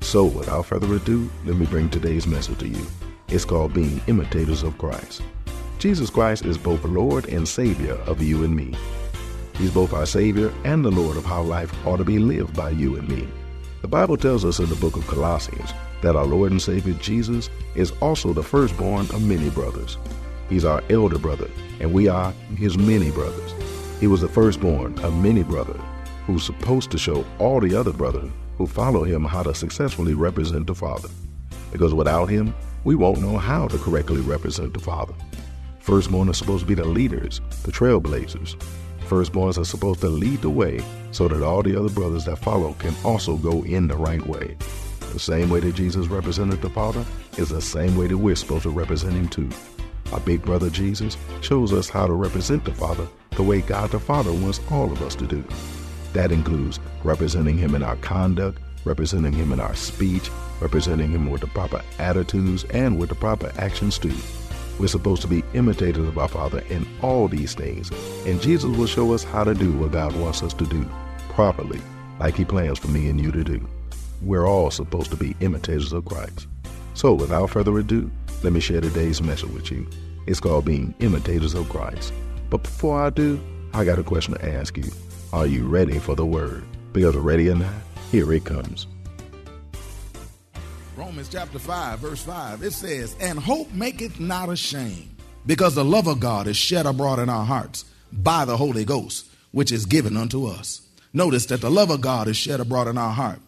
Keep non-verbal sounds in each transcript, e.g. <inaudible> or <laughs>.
So, without further ado, let me bring today's message to you. It's called Being Imitators of Christ. Jesus Christ is both Lord and Savior of you and me. He's both our Savior and the Lord of how life ought to be lived by you and me. The Bible tells us in the book of Colossians that our Lord and Savior Jesus is also the firstborn of many brothers. He's our elder brother, and we are his many brothers. He was the firstborn of many brothers, who's supposed to show all the other brothers who follow him how to successfully represent the Father. Because without him, we won't know how to correctly represent the Father. Firstborn are supposed to be the leaders, the trailblazers. Firstborns are supposed to lead the way so that all the other brothers that follow can also go in the right way. The same way that Jesus represented the Father is the same way that we're supposed to represent him too. Our big brother Jesus shows us how to represent the Father the way God the Father wants all of us to do. That includes representing Him in our conduct, representing Him in our speech, representing Him with the proper attitudes and with the proper actions too. We're supposed to be imitators of our Father in all these things, and Jesus will show us how to do what God wants us to do properly, like He plans for me and you to do. We're all supposed to be imitators of Christ. So, without further ado, let me share today's message with you. It's called Being Imitators of Christ. But before I do, I got a question to ask you. Are you ready for the word? Because ready or not, here it comes. Romans chapter 5, verse 5, it says, And hope maketh not ashamed, because the love of God is shed abroad in our hearts by the Holy Ghost, which is given unto us. Notice that the love of God is shed abroad in our heart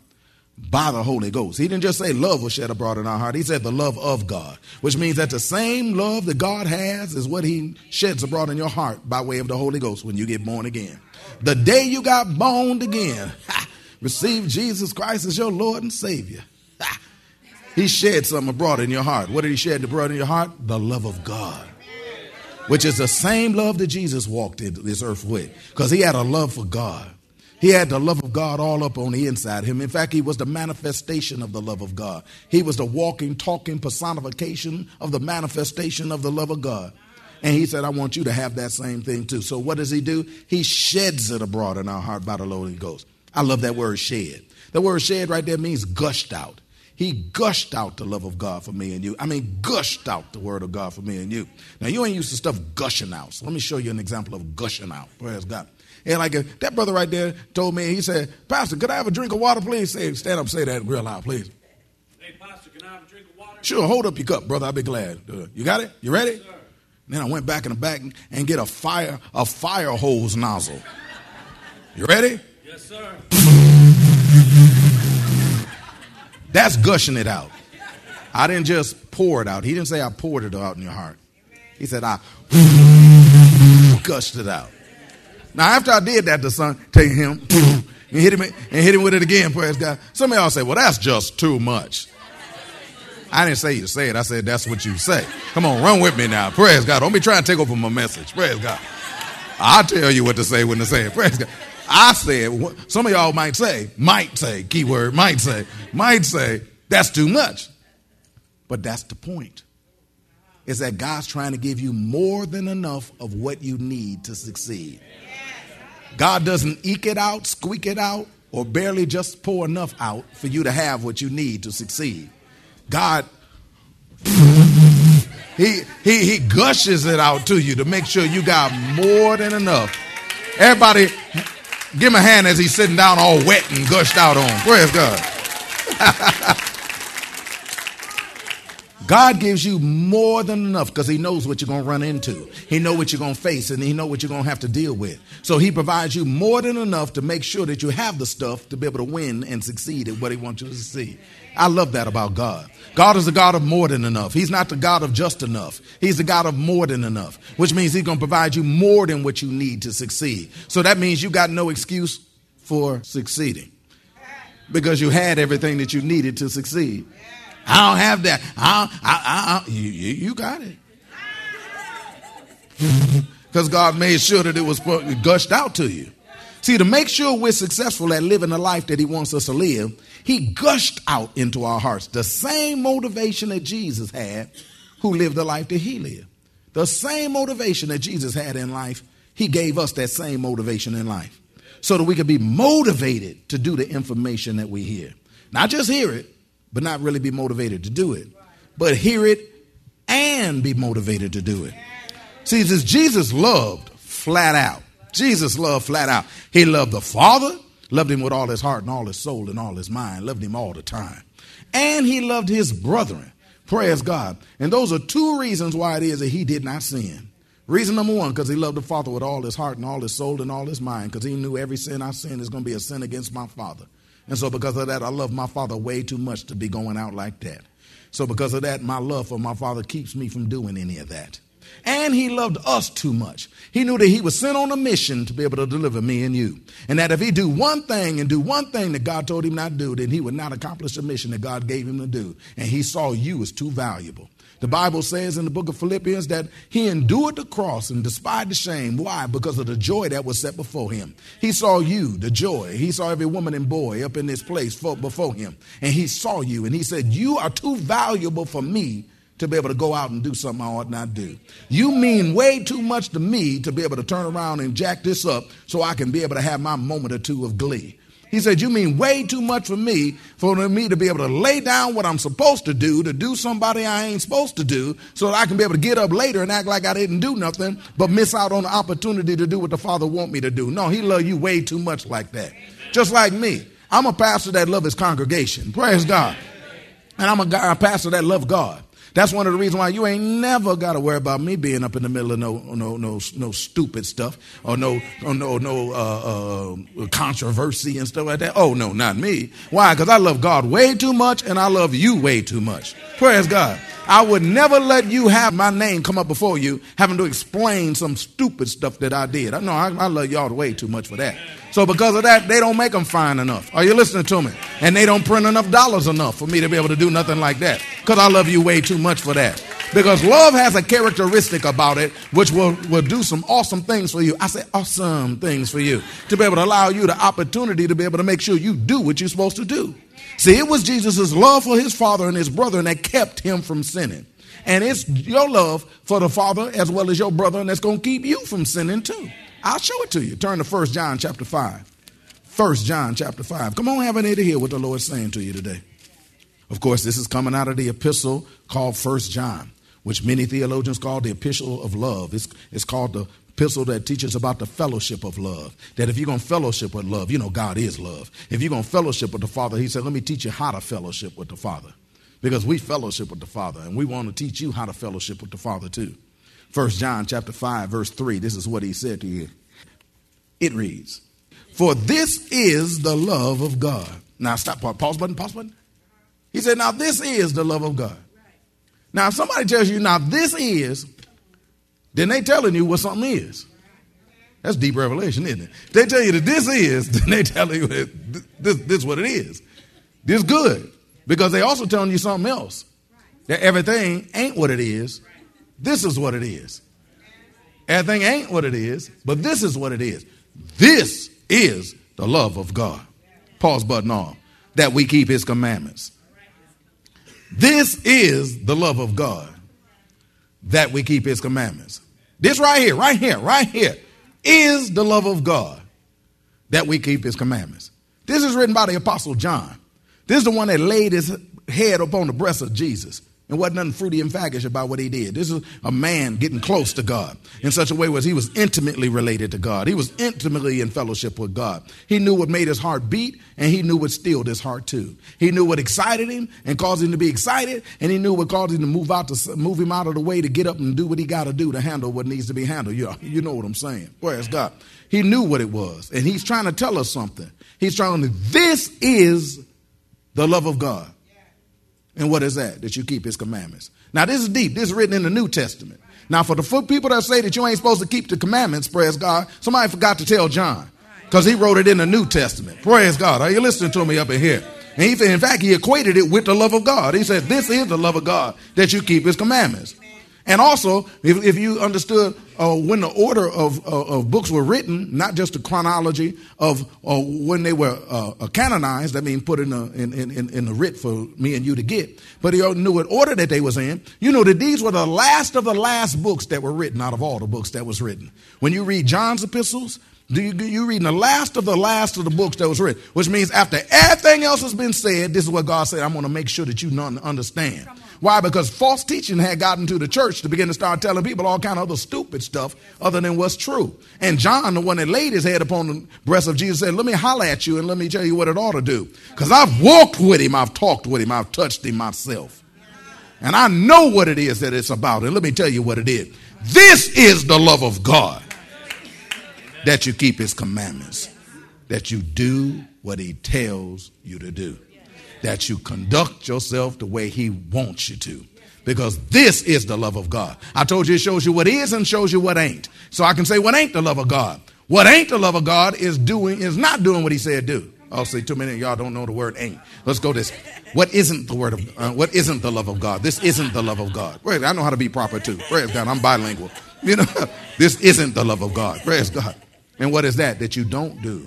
by the Holy Ghost. He didn't just say love was shed abroad in our heart. He said the love of God, which means that the same love that God has is what he sheds abroad in your heart by way of the Holy Ghost when you get born again. The day you got boned again, receive Jesus Christ as your Lord and Savior. He shed something abroad in your heart. What did he shed abroad in your heart? The love of God. Which is the same love that Jesus walked into this earth with. Because he had a love for God. He had the love of God all up on the inside of him. In fact, he was the manifestation of the love of God. He was the walking, talking personification of the manifestation of the love of God. And he said, I want you to have that same thing too. So what does he do? He sheds it abroad in our heart by the Holy Ghost. I love that word shed. The word shed right there means gushed out. He gushed out the love of God for me and you. I mean, gushed out the word of God for me and you. Now, you ain't used to stuff gushing out. So let me show you an example of gushing out. Praise God. And like uh, that brother right there told me, he said, Pastor, could I have a drink of water, please? Say, stand up, say that real loud, please. Hey, Pastor, can I have a drink of water? Sure, hold up your cup, brother. I'll be glad. Uh, you got it? You ready? Yes. Then I went back in the back and get a fire, a fire hose nozzle. You ready? Yes, sir. That's gushing it out. I didn't just pour it out. He didn't say I poured it out in your heart. He said I gushed it out. Now, after I did that the son, take him and hit him and hit him with it again, praise God. Some of y'all say, well, that's just too much. I didn't say you say it. I said that's what you say. Come on, run with me now. Praise God. Don't be trying to take over my message. Praise God. I'll tell you what to say when to say it. Praise God. I said, some of y'all might say, might say, keyword, might say, might say, that's too much. But that's the point. Is that God's trying to give you more than enough of what you need to succeed. God doesn't eke it out, squeak it out, or barely just pour enough out for you to have what you need to succeed. God, he, he, he gushes it out to you to make sure you got more than enough. Everybody, give him a hand as he's sitting down all wet and gushed out on. Praise God. <laughs> God gives you more than enough because he knows what you're going to run into. He know what you're going to face and he know what you're going to have to deal with. So he provides you more than enough to make sure that you have the stuff to be able to win and succeed at what he wants you to succeed. I love that about God. God is the God of more than enough. He's not the God of just enough. He's the God of more than enough, which means he's going to provide you more than what you need to succeed. So that means you got no excuse for succeeding because you had everything that you needed to succeed. I don't have that. I, I, I, you, you got it. <laughs> Because God made sure that it was gushed out to you. See, to make sure we're successful at living the life that He wants us to live, He gushed out into our hearts the same motivation that Jesus had, who lived the life that He lived. The same motivation that Jesus had in life, He gave us that same motivation in life. So that we could be motivated to do the information that we hear. Not just hear it, but not really be motivated to do it. But hear it and be motivated to do it. See, this Jesus loved flat out. Jesus loved flat out. He loved the Father, loved him with all his heart and all his soul and all his mind, loved him all the time. And he loved his brethren. Praise God. And those are two reasons why it is that he did not sin. Reason number one, because he loved the Father with all his heart and all his soul and all his mind, because he knew every sin I sin is going to be a sin against my Father. And so, because of that, I love my Father way too much to be going out like that. So, because of that, my love for my Father keeps me from doing any of that. And he loved us too much. He knew that he was sent on a mission to be able to deliver me and you. And that if he do one thing and do one thing that God told him not to do, then he would not accomplish the mission that God gave him to do. And he saw you as too valuable. The Bible says in the book of Philippians that he endured the cross and despised the shame. Why? Because of the joy that was set before him. He saw you, the joy. He saw every woman and boy up in this place before him. And he saw you and he said, You are too valuable for me to be able to go out and do something I ought not do. You mean way too much to me to be able to turn around and jack this up so I can be able to have my moment or two of glee. He said, You mean way too much for me, for me to be able to lay down what I'm supposed to do, to do somebody I ain't supposed to do, so that I can be able to get up later and act like I didn't do nothing, but miss out on the opportunity to do what the Father want me to do. No, He love you way too much like that. Just like me. I'm a pastor that love his congregation. Praise God. And I'm a, guy, a pastor that love God. That's one of the reasons why you ain't never got to worry about me being up in the middle of no no no no stupid stuff or no or no no uh, uh, controversy and stuff like that. Oh no, not me. Why? Because I love God way too much and I love you way too much. Praise God. I would never let you have my name come up before you having to explain some stupid stuff that I did. I know I, I love y'all way too much for that. So because of that, they don't make them fine enough. Are you listening to me? And they don't print enough dollars enough for me to be able to do nothing like that. Because I love you way too much for that. Because love has a characteristic about it which will, will do some awesome things for you. I say awesome things for you. To be able to allow you the opportunity to be able to make sure you do what you're supposed to do. See, it was Jesus' love for his father and his brother that kept him from sinning. And it's your love for the father as well as your brother, that's going to keep you from sinning too. I'll show it to you. Turn to 1 John chapter 5. 1 John chapter 5. Come on, have an ear to hear what the Lord's saying to you today. Of course, this is coming out of the epistle called 1 John, which many theologians call the epistle of love. It's, it's called the epistle that teaches about the fellowship of love. That if you're going to fellowship with love, you know God is love. If you're going to fellowship with the Father, He said, let me teach you how to fellowship with the Father. Because we fellowship with the Father, and we want to teach you how to fellowship with the Father too. First John chapter 5, verse 3, this is what he said to you. It reads, For this is the love of God. Now stop, pause button, pause button. He said, Now this is the love of God. Now, if somebody tells you, now this is, then they telling you what something is. That's deep revelation, isn't it? They tell you that this is, <laughs> then they tell you that this, this is what it is. This good. Because they also telling you something else. That everything ain't what it is. This is what it is. Everything ain't what it is, but this is what it is. This is the love of God. Pause button on. That we keep his commandments. This is the love of God. That we keep his commandments. This right here, right here, right here is the love of God. That we keep his commandments. This is written by the apostle John. This is the one that laid his head upon the breast of Jesus And wasn't nothing fruity and faggish about what he did. This is a man getting close to God in such a way as he was intimately related to God. He was intimately in fellowship with God. He knew what made his heart beat, and he knew what stilled his heart too. He knew what excited him and caused him to be excited, and he knew what caused him to move out to move him out of the way to get up and do what he got to do to handle what needs to be handled. You <laughs> know, you know what I'm saying? Where's God? He knew what it was, and he's trying to tell us something. He's trying to. This is the love of God. And what is that? That you keep his commandments. Now, this is deep. This is written in the New Testament. Now, for the people that say that you ain't supposed to keep the commandments, praise God, somebody forgot to tell John because he wrote it in the New Testament. Praise God. Are you listening to me up in here? And he, in fact, he equated it with the love of God. He said, This is the love of God that you keep his commandments. And also, if, if you understood uh, when the order of, uh, of books were written, not just the chronology of uh, when they were uh, uh, canonized, I mean, put in, a, in, in, in the writ for me and you to get, but you knew what order that they was in. You know that these were the last of the last books that were written out of all the books that was written. When you read John's epistles, do you, you reading the last of the last of the books that was written, which means after everything else has been said, this is what God said, I'm going to make sure that you understand. Why? Because false teaching had gotten to the church to begin to start telling people all kind of other stupid stuff other than what's true. And John, the one that laid his head upon the breast of Jesus, said, let me holler at you and let me tell you what it ought to do. Because I've walked with him, I've talked with him, I've touched him myself. And I know what it is that it's about. And let me tell you what it is. This is the love of God that you keep his commandments, that you do what he tells you to do, that you conduct yourself the way he wants you to. Because this is the love of God. I told you it shows you what is and shows you what ain't. So I can say what ain't the love of God. What ain't the love of God is doing is not doing what he said do. I'll say too many of y'all don't know the word ain't. Let's go this. What isn't the word of uh, what isn't the love of God? This isn't the love of God. Praise I know how to be proper too. Praise God. I'm bilingual. You know, <laughs> this isn't the love of God. Praise God. And what is that? That you don't do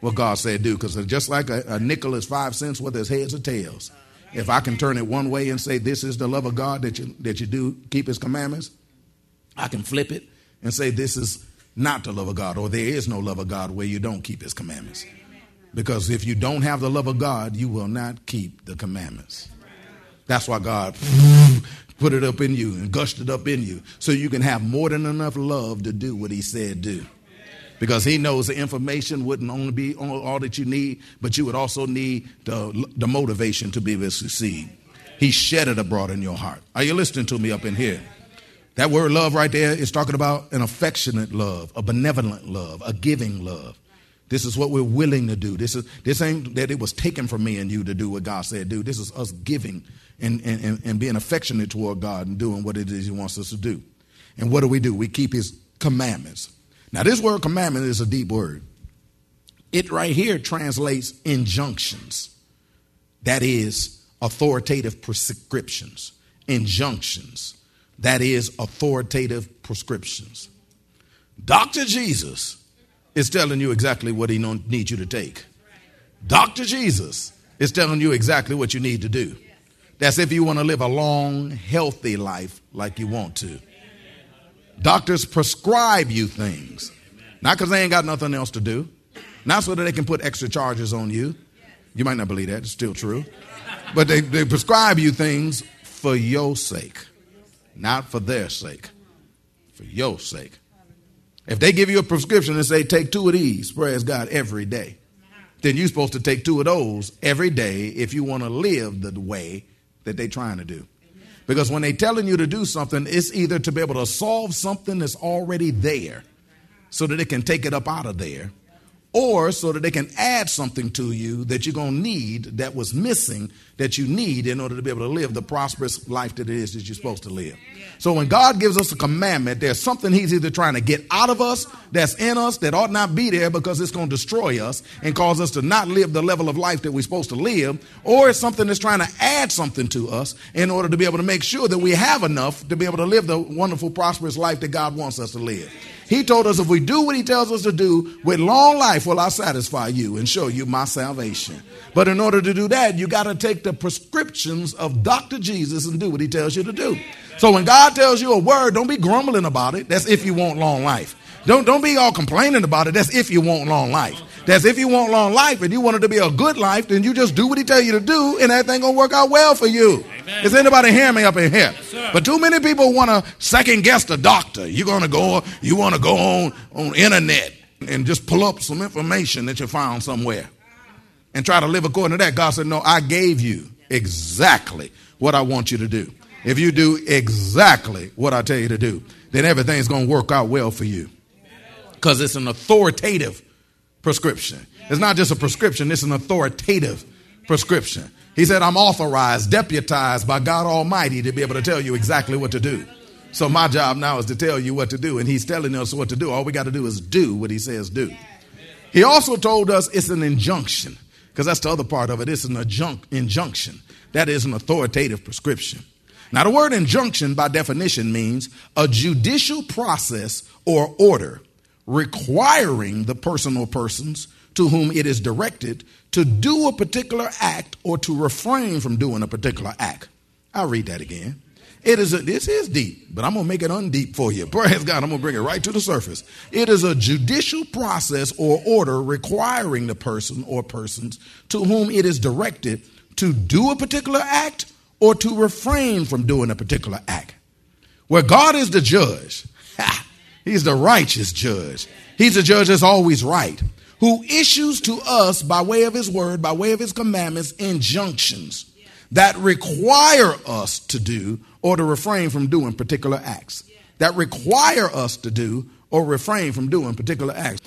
what God said do. Because just like a, a, nickel is five cents, whether it's heads or tails. If I can turn it one way and say this is the love of God that you that you do keep His commandments, I can flip it and say this is not the love of God, or there is no love of God where you don't keep His commandments. Because if you don't have the love of God, you will not keep the commandments. That's why God <laughs> put it up in you and gushed it up in you so you can have more than enough love to do what He said do because he knows the information wouldn't only be all that you need, but you would also need the, the motivation to be able to succeed. He shed it abroad in your heart. Are you listening to me up in here? That word love right there is talking about an affectionate love, a benevolent love, a giving love. This is what we're willing to do. This is this ain't that it was taken from me and you to do what God said do. This is us giving and, and, and being affectionate toward God and doing what it is He wants us to do. And what do we do? We keep His commandments. Now, this word commandment is a deep word. It right here translates injunctions. That is authoritative prescriptions. Injunctions. That is authoritative prescriptions. Dr. Jesus is telling you exactly what he needs you to take. Dr. Jesus is telling you exactly what you need to do. That's if you want to live a long, healthy life like you want to. Doctors prescribe you things, not because they ain't got nothing else to do, not so that they can put extra charges on you. You might not believe that, it's still true. But they, they prescribe you things for your sake, not for their sake, for your sake. If they give you a prescription and say, take two of these, praise God, every day, then you're supposed to take two of those every day if you want to live the way that they're trying to do. Because when they're telling you to do something, it's either to be able to solve something that's already there so that it can take it up out of there, or so that they can add something to you that you're going to need that was missing that you need in order to be able to live the prosperous life that it is that you're supposed to live. So when God gives us a commandment, there's something He's either trying to get out of us that's in us that ought not be there because it's going to destroy us and cause us to not live the level of life that we're supposed to live, or it's something that's trying to add something to us in order to be able to make sure that we have enough to be able to live the wonderful, prosperous life that God wants us to live. He told us if we do what he tells us to do, with long life will I satisfy you and show you my salvation. But in order to do that, you got to take the prescriptions of Dr. Jesus and do what he tells you to do. So when God tells you a word, don't be grumbling about it. That's if you want long life. Don't, don't be all complaining about it. That's if you want long life. That's if you want long life and you want it to be a good life, then you just do what he tell you to do and everything gonna work out well for you. Amen. Is anybody hearing me up in here? but too many people want to second guess the doctor. You're to go, you want to go on on internet and just pull up some information that you found somewhere and try to live according to that. God said, No, I gave you exactly what I want you to do. If you do exactly what I tell you to do, then everything's going to work out well for you. Because it's an authoritative prescription. It's not just a prescription, it's an authoritative prescription. He said, I'm authorized, deputized by God Almighty to be able to tell you exactly what to do. So my job now is to tell you what to do, and He's telling us what to do. All we got to do is do what He says do. He also told us it's an injunction, because that's the other part of it. It's an injunction. That is an authoritative prescription. Now, the word injunction by definition means a judicial process or order requiring the person or persons to whom it is directed to do a particular act or to refrain from doing a particular act. I'll read that again. It is a, this is deep, but I'm to make it undeep for you. <laughs> Praise God. I'm to bring it right to the surface. It is a judicial process or order requiring the person or persons to whom it is directed to do a particular act or to refrain from doing a particular act. Where God is the judge, He's the righteous judge. He's the judge that's always right, who issues to us by way of His word, by way of His commandments, injunctions that require us to do or to refrain from doing particular acts. That require us to do or refrain from doing particular acts.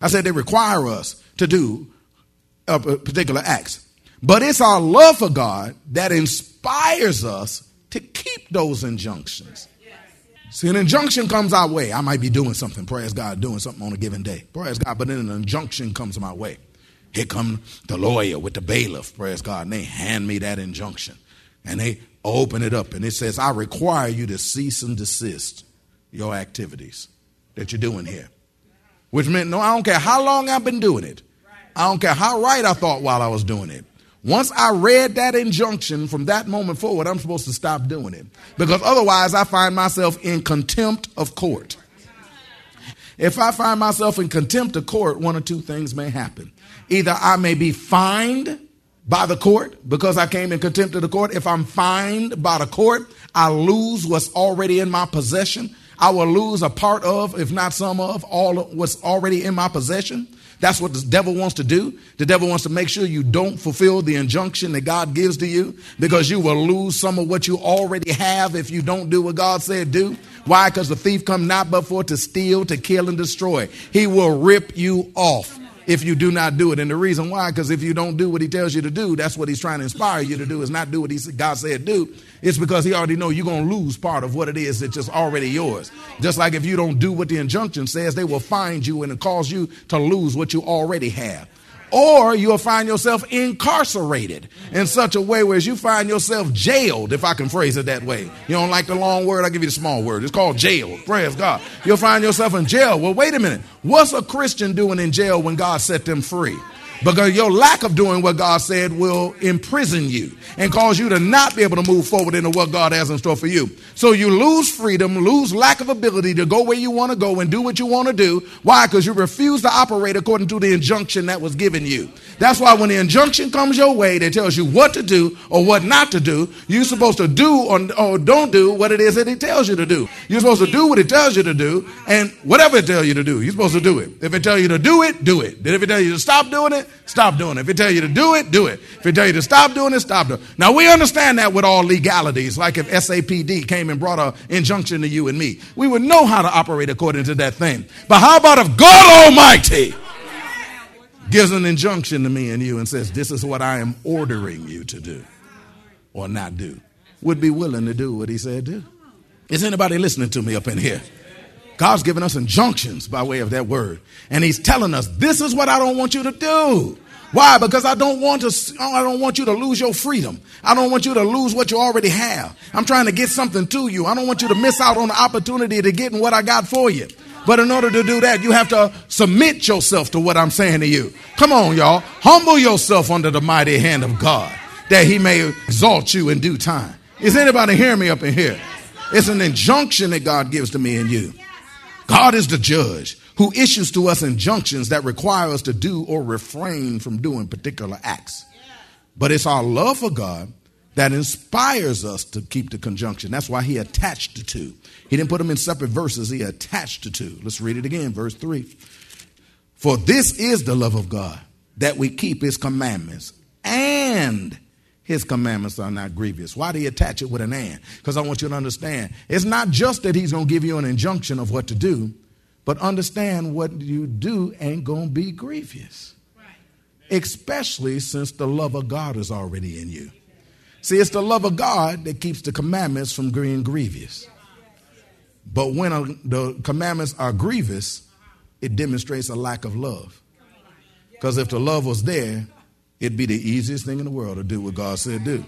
I said they require us to do uh, particular acts. But it's our love for God that inspires us to keep those injunctions. See, an injunction comes our way. I might be doing something, praise God, doing something on a given day. Praise God, but then an injunction comes my way. Here come the lawyer with the bailiff, praise God, and they hand me that injunction. And they open it up and it says, I require you to cease and desist your activities that you're doing here. Which meant, no, I don't care how long I've been doing it. I don't care how right I thought while I was doing it. Once I read that injunction from that moment forward, I'm supposed to stop doing it. Because otherwise, I find myself in contempt of court. If I find myself in contempt of court, one or two things may happen. Either I may be fined by the court because I came in contempt of the court. If I'm fined by the court, I lose what's already in my possession. I will lose a part of, if not some of, all what's already in my possession. That's what the devil wants to do. The devil wants to make sure you don't fulfill the injunction that God gives to you because you will lose some of what you already have if you don't do what God said do. Why? Because the thief come not but for to steal, to kill, and destroy. He will rip you off if you do not do it. And the reason why, because if you don't do what he tells you to do, that's what he's trying to inspire you to do, is not do what he, God said do. It's because he already know you're going to lose part of what it is that's just already yours. Just like if you don't do what the injunction says, they will find you and cause you to lose what you already have or you'll find yourself incarcerated in such a way where you find yourself jailed, if I can phrase it that way. You don't like the long word, I'll give you the small word. It's called jail. Praise God. You'll find yourself in jail. Well, wait a minute. What's a Christian doing in jail when God set them free? Because your lack of doing what God said will imprison you and cause you to not be able to move forward into what God has in store for you. So you lose freedom, lose lack of ability to go where you want to go and do what you want to do. Why? Because you refuse to operate according to the injunction that was given you. That's why when the injunction comes your way that tells you what to do or what not to do, you're supposed to do or, or don't do what it is that it tells you to do. You're supposed to do what it tells you to do, and whatever it tells you to do, you're supposed to do it. If it tells you to do it, do it. Then if it tells you to stop doing it, stop doing it. If it tell you to do it, do it. If it tell you to stop doing it, stop doing it. Now we understand that with all legalities, like if SAPD came and brought an injunction to you and me, we would know how to operate according to that thing. But how about if God Almighty gives an injunction to me and you and says, This is what I am ordering you to do or not do, would be willing to do what he said do. Is anybody listening to me up in here? God's given us injunctions by way of that word. And he's telling us, this is what I don't want you to do. Why? Because I don't want to I don't want you to lose your freedom. I don't want you to lose what you already have. I'm trying to get something to you. I don't want you to miss out on the opportunity to get what I got for you. But in order to do that, you have to submit yourself to what I'm saying to you. Come on, y'all. Humble yourself under the mighty hand of God that he may exalt you in due time. Is anybody hearing me up in here? It's an injunction that God gives to me and you. God is the judge who issues to us injunctions that require us to do or refrain from doing particular acts. But it's our love for God that inspires us to keep the conjunction. That's why he attached the two. He didn't put them in separate verses, he attached the two. Let's read it again, verse 3. For this is the love of God, that we keep his commandments, and his commandments are not grievous. Why do you attach it with an and? Because I want you to understand it's not just that he's going to give you an injunction of what to do, but understand what you do ain't going to be grievous. Especially since the love of God is already in you. See, it's the love of God that keeps the commandments from being grievous. But when a, the commandments are grievous, it demonstrates a lack of love. Because if the love was there, it'd be the easiest thing in the world to do what God said do.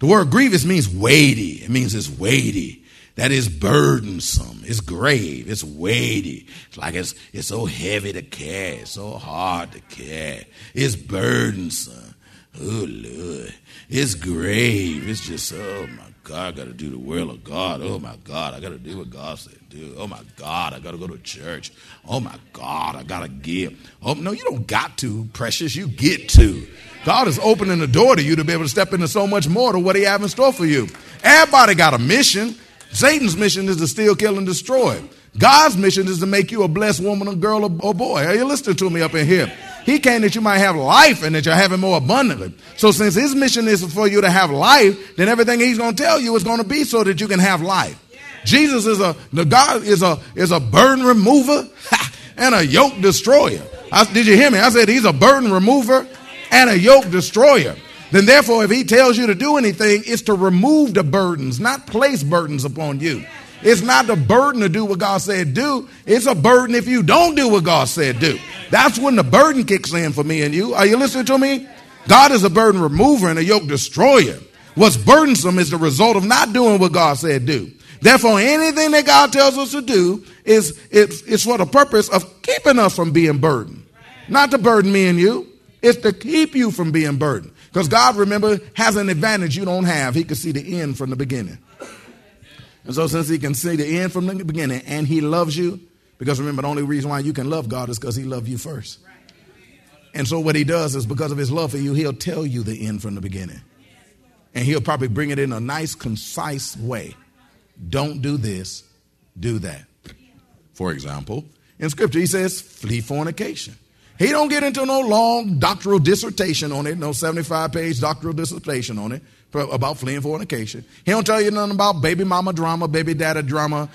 The word grievous means weighty. It means it's weighty. That is burdensome. It's grave. It's weighty. It's like it's, it's so heavy to carry. So hard to carry. It's burdensome. Oh, Lord. It's grave. It's just, oh, my God, I got to do the will of God. Oh, my God, I got to do what God said do. Oh, my God, I got to go to church. Oh, my God, I got to give. Oh, no, you don't got to, precious. You get to. God is opening the door to you to be able to step into so much more to what He have in store for you. Everybody got a mission. Satan's mission is to steal, kill, and destroy. God's mission is to make you a blessed woman, or girl, or boy. Are you listening to me up in here? He came that you might have life and that you have it more abundantly. So since his mission is for you to have life, then everything he's going to tell you is going to be so that you can have life. Jesus is a the God is a is a burden remover <laughs> and a yoke destroyer. I, did you hear me? I said he's a burden remover and a yoke destroyer. Then therefore, if he tells you to do anything, it's to remove the burdens, not place burdens upon you. It's not the burden to do what God said do. It's a burden if you don't do what God said do. That's when the burden kicks in for me and you. Are you listening to me? God is a burden remover and a yoke destroyer. What's burdensome is the result of not doing what God said do. Therefore, anything that God tells us to do is it's, it's for the purpose of keeping us from being burdened. Not to burden me and you. It's to keep you from being burdened. Because God, remember, has an advantage you don't have. He can see the end from the beginning. And so, since he can see the end from the beginning and he loves you, because remember, the only reason why you can love God is because he loved you first. And so, what he does is because of his love for you, he'll tell you the end from the beginning. And he'll probably bring it in a nice, concise way. Don't do this, do that. For example, in scripture, he says, flee fornication. He don't get into no long doctoral dissertation on it, no 75 page doctoral dissertation on it about fleeing fornication. He don't tell you nothing about baby mama drama, baby daddy drama.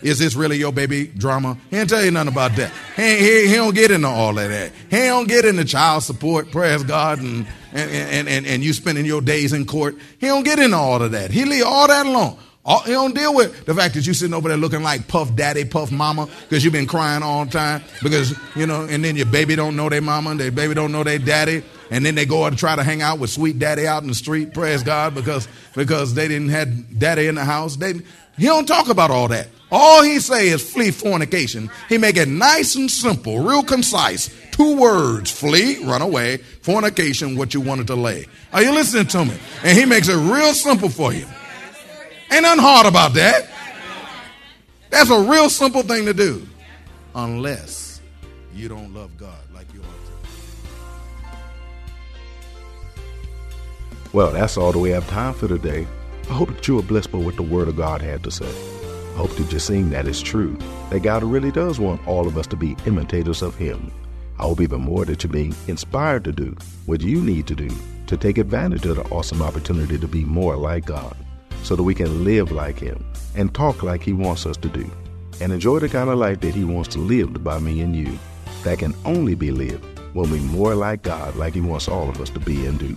Is this really your baby drama? He don't tell you nothing about that. He, he, he don't get into all of that. He don't get into child support, praise God, and, and, and, and, and you spending your days in court. He don't get into all of that. He leave all that alone. All, he don't deal with the fact that you're sitting over there looking like puff daddy, puff mama, because you've been crying all the time. Because, you know, and then your baby don't know their mama, and their baby don't know their daddy and then they go out and try to hang out with sweet daddy out in the street. Praise God, because because they didn't have daddy in the house. They, he don't talk about all that. All he say is flee fornication. He make it nice and simple, real concise. Two words: flee, run away, fornication. What you wanted to lay. Are you listening to me? And he makes it real simple for you. Ain't nothing hard about that. That's a real simple thing to do, unless you don't love God. Like you ought to. Well, that's all that we have time for today. I hope that you are blessed by what the Word of God had to say. I hope that you're seeing that it's true, that God really does want all of us to be imitators of Him. I hope even more that you're being inspired to do what you need to do to take advantage of the awesome opportunity to be more like God so that we can live like Him and talk like He wants us to do and enjoy the kind of life that He wants to live by me and you. That can only be lived when we're more like God, like He wants all of us to be and do.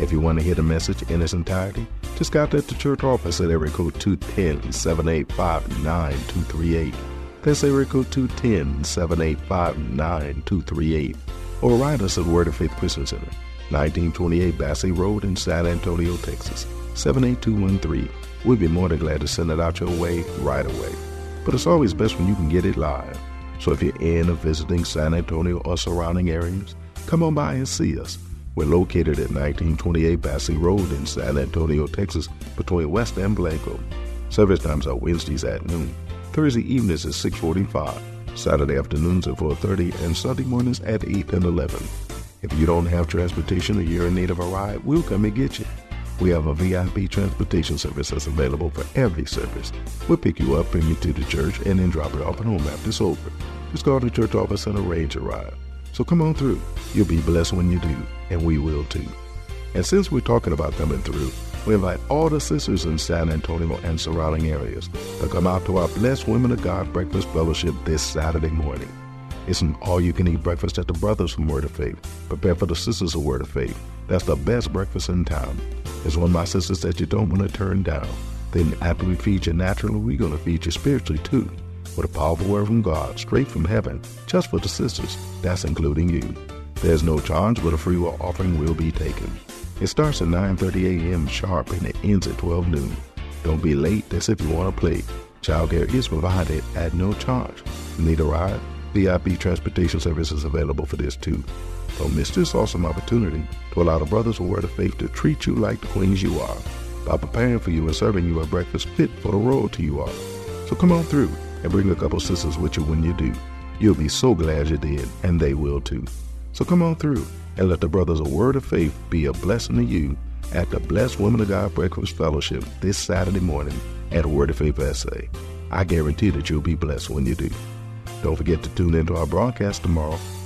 If you want to hear the message in its entirety, just contact the church office at area code 210-785-9238. That's area code 210-785-9238. Or write us at Word of Faith Christian Center, 1928 Basse Road in San Antonio, Texas, 78213. We'd be more than glad to send it out your way right away. But it's always best when you can get it live. So if you're in or visiting San Antonio or surrounding areas, come on by and see us. We're located at 1928 Basse Road in San Antonio, Texas, between West and Blanco. Service times are Wednesdays at noon, Thursday evenings at 6:45, Saturday afternoons at 4:30, and Sunday mornings at 8 and 11. If you don't have transportation or you're in need of a ride, we'll come and get you. We have a VIP transportation service that's available for every service. We'll pick you up, bring you to the church, and then drop it off at home after it's over. Just call the church office and arrange a ride. So come on through. You'll be blessed when you do, and we will too. And since we're talking about coming through, we invite all the sisters in San Antonio and surrounding areas to come out to our Blessed Women of God Breakfast Fellowship this Saturday morning. It's an all you can eat breakfast at the Brothers from Word of Faith. Prepare for the Sisters of Word of Faith. That's the best breakfast in town. It's one of my sisters that you don't want to turn down. Then, after we feed you naturally, we're going to feed you spiritually too. With a powerful word from God, straight from heaven, just for the sisters. That's including you. There's no charge, but a free will offering will be taken. It starts at 9.30 a.m. sharp and it ends at 12 noon. Don't be late, that's if you want to play. Childcare is provided at no charge. Need a ride? VIP transportation service is available for this too. Don't miss this awesome opportunity to allow the Brothers of Word of Faith to treat you like the queens you are by preparing for you and serving you a breakfast fit for the royalty you are. So come on through and bring a couple sisters with you when you do. You'll be so glad you did, and they will too. So come on through and let the Brothers of Word of Faith be a blessing to you at the Blessed Women of God Breakfast Fellowship this Saturday morning at Word of Faith SA. I guarantee that you'll be blessed when you do. Don't forget to tune into our broadcast tomorrow